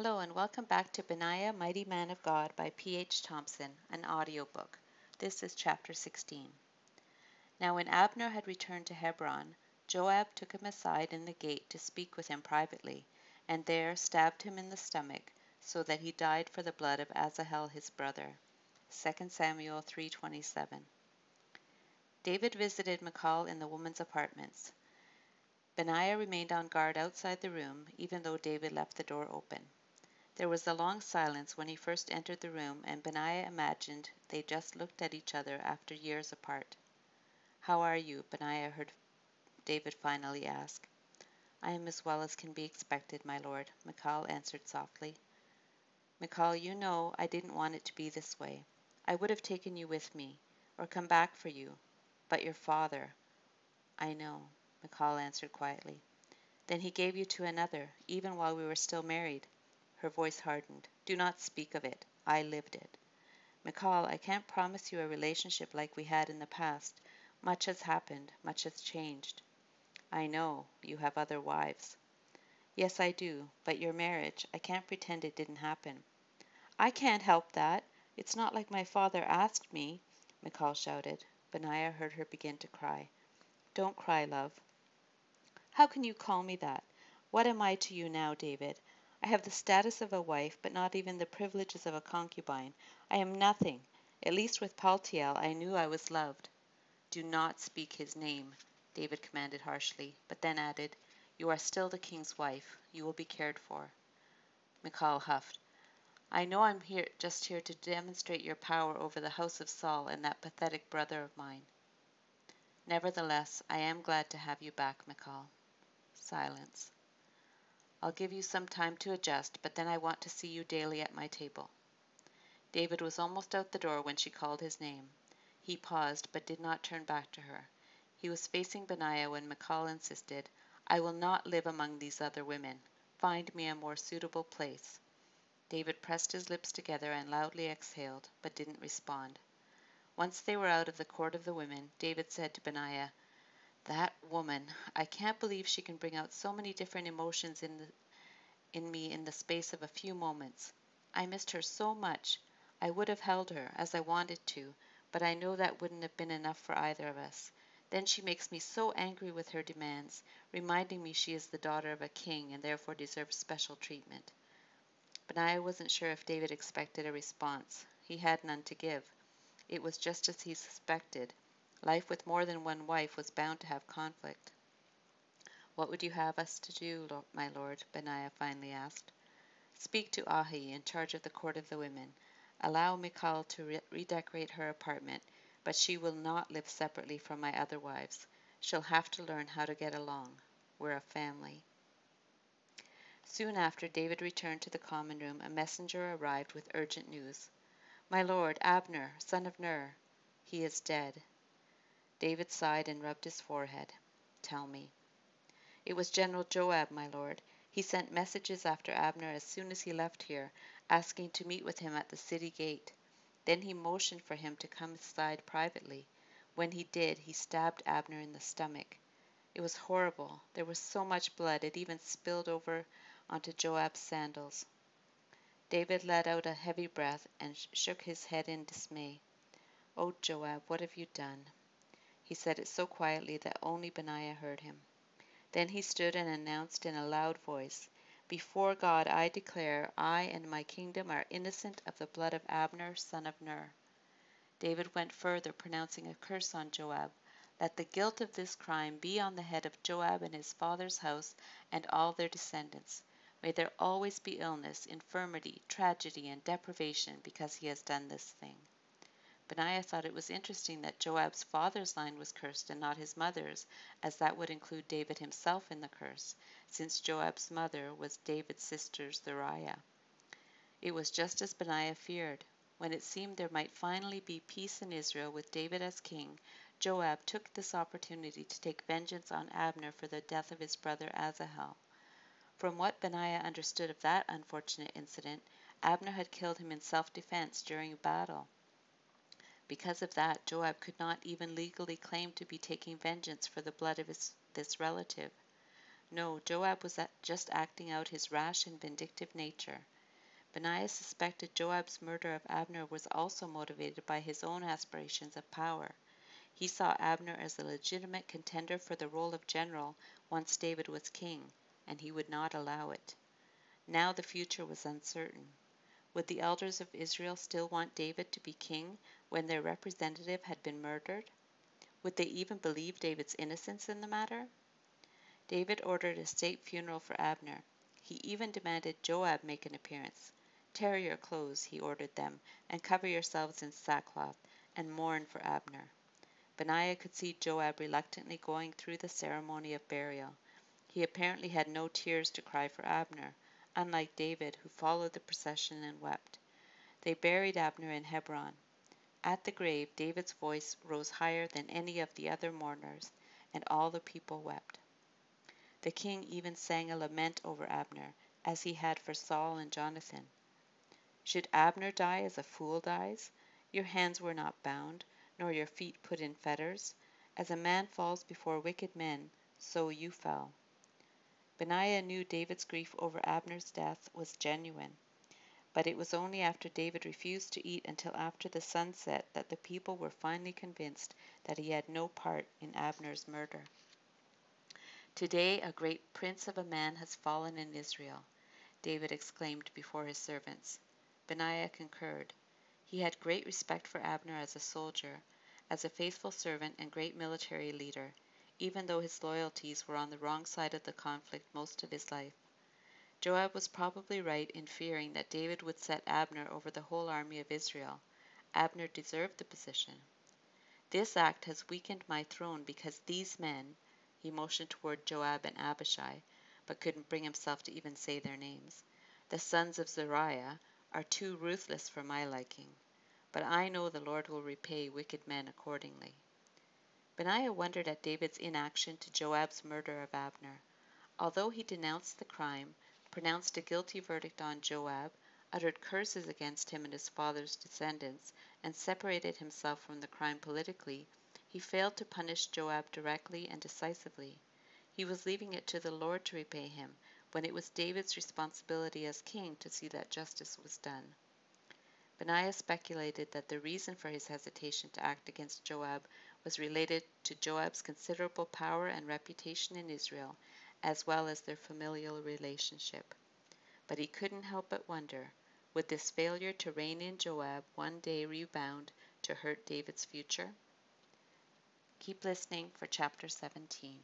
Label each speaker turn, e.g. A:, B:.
A: Hello and welcome back to Benaiah, Mighty Man of God by P.H. Thompson, an audiobook. This is chapter 16. Now when Abner had returned to Hebron, Joab took him aside in the gate to speak with him privately, and there stabbed him in the stomach, so that he died for the blood of Asahel his brother. 2 Samuel 3:27. David visited Michal in the woman's apartments. Benaiah remained on guard outside the room, even though David left the door open. There was a long silence when he first entered the room, and Benaiah imagined they just looked at each other after years apart. How are you? Benaiah heard David finally ask. I am as well as can be expected, my lord, Michal answered softly. Michal, you know I didn't want it to be this way. I would have taken you with me, or come back for you. But your father. I know, Michal answered quietly. Then he gave you to another, even while we were still married. Her voice hardened. Do not speak of it. I lived it. Michal, I can't promise you a relationship like we had in the past. Much has happened, much has changed. I know, you have other wives. Yes, I do, but your marriage, I can't pretend it didn't happen. I can't help that. It's not like my father asked me, Michal shouted. Benaiah heard her begin to cry. Don't cry, love. How can you call me that? What am I to you now, David? I have the status of a wife, but not even the privileges of a concubine. I am nothing. At least with Paltiel I knew I was loved. Do not speak his name, David commanded harshly, but then added, You are still the king's wife. You will be cared for. Michal huffed. I know I'm here just here to demonstrate your power over the house of Saul and that pathetic brother of mine. Nevertheless, I am glad to have you back, Michal. Silence. I'll give you some time to adjust, but then I want to see you daily at my table. David was almost out the door when she called his name. He paused, but did not turn back to her. He was facing Benaiah when Michal insisted, I will not live among these other women. Find me a more suitable place. David pressed his lips together and loudly exhaled, but didn't respond. Once they were out of the court of the women, David said to Benaiah, that woman, I can't believe she can bring out so many different emotions in the, in me in the space of a few moments. I missed her so much. I would have held her, as I wanted to, but I know that wouldn't have been enough for either of us. Then she makes me so angry with her demands, reminding me she is the daughter of a king and therefore deserves special treatment. Benaiah wasn't sure if David expected a response. He had none to give. It was just as he suspected. Life with more than one wife was bound to have conflict. What would you have us to do, my lord? Benaiah finally asked. Speak to Ahi, in charge of the court of the women. Allow Michal to re- redecorate her apartment, but she will not live separately from my other wives. She'll have to learn how to get along. We're a family. Soon after David returned to the common room, a messenger arrived with urgent news. My lord, Abner, son of Ner, he is dead. David sighed and rubbed his forehead. Tell me. It was General Joab, my lord. He sent messages after Abner as soon as he left here, asking to meet with him at the city gate. Then he motioned for him to come aside privately. When he did, he stabbed Abner in the stomach. It was horrible. There was so much blood it even spilled over onto Joab's sandals. David let out a heavy breath and shook his head in dismay. Oh, Joab, what have you done? He said it so quietly that only Benaiah heard him. Then he stood and announced in a loud voice, Before God I declare I and my kingdom are innocent of the blood of Abner, son of Ner. David went further, pronouncing a curse on Joab. Let the guilt of this crime be on the head of Joab and his father's house and all their descendants. May there always be illness, infirmity, tragedy, and deprivation because he has done this thing. Benaiah thought it was interesting that Joab's father's line was cursed and not his mother's, as that would include David himself in the curse, since Joab's mother was David's sister Zeruiah. It was just as Benaiah feared. When it seemed there might finally be peace in Israel with David as king, Joab took this opportunity to take vengeance on Abner for the death of his brother Asahel. From what Benaiah understood of that unfortunate incident, Abner had killed him in self defense during a battle. Because of that, Joab could not even legally claim to be taking vengeance for the blood of his, this relative. No, Joab was just acting out his rash and vindictive nature. Benaiah suspected Joab's murder of Abner was also motivated by his own aspirations of power. He saw Abner as a legitimate contender for the role of general once David was king, and he would not allow it. Now the future was uncertain. Would the elders of Israel still want David to be king when their representative had been murdered? Would they even believe David's innocence in the matter? David ordered a state funeral for Abner. He even demanded Joab make an appearance. Tear your clothes, he ordered them, and cover yourselves in sackcloth, and mourn for Abner. Benaiah could see Joab reluctantly going through the ceremony of burial. He apparently had no tears to cry for Abner, unlike David, who followed the procession and wept. They buried Abner in Hebron. At the grave, David's voice rose higher than any of the other mourners, and all the people wept. The king even sang a lament over Abner, as he had for Saul and Jonathan. Should Abner die as a fool dies? Your hands were not bound, nor your feet put in fetters. As a man falls before wicked men, so you fell. Benaiah knew David's grief over Abner's death was genuine, but it was only after David refused to eat until after the sun set that the people were finally convinced that he had no part in Abner's murder. Today a great prince of a man has fallen in Israel, David exclaimed before his servants. Benaiah concurred. He had great respect for Abner as a soldier, as a faithful servant and great military leader, even though his loyalties were on the wrong side of the conflict most of his life. Joab was probably right in fearing that David would set Abner over the whole army of Israel. Abner deserved the position. This act has weakened my throne because these men, he motioned toward Joab and Abishai, but couldn't bring himself to even say their names, the sons of Zeruiah, are too ruthless for my liking, but I know the Lord will repay wicked men accordingly. Benaiah wondered at David's inaction to Joab's murder of Abner. Although he denounced the crime, pronounced a guilty verdict on Joab, uttered curses against him and his father's descendants, and separated himself from the crime politically, he failed to punish Joab directly and decisively. He was leaving it to the Lord to repay him, when it was David's responsibility as king to see that justice was done. Benaiah speculated that the reason for his hesitation to act against Joab was related to Joab's considerable power and reputation in Israel, as well as their familial relationship. But he couldn't help but wonder would this failure to rein in Joab one day rebound to hurt David's future? Keep listening for chapter 17.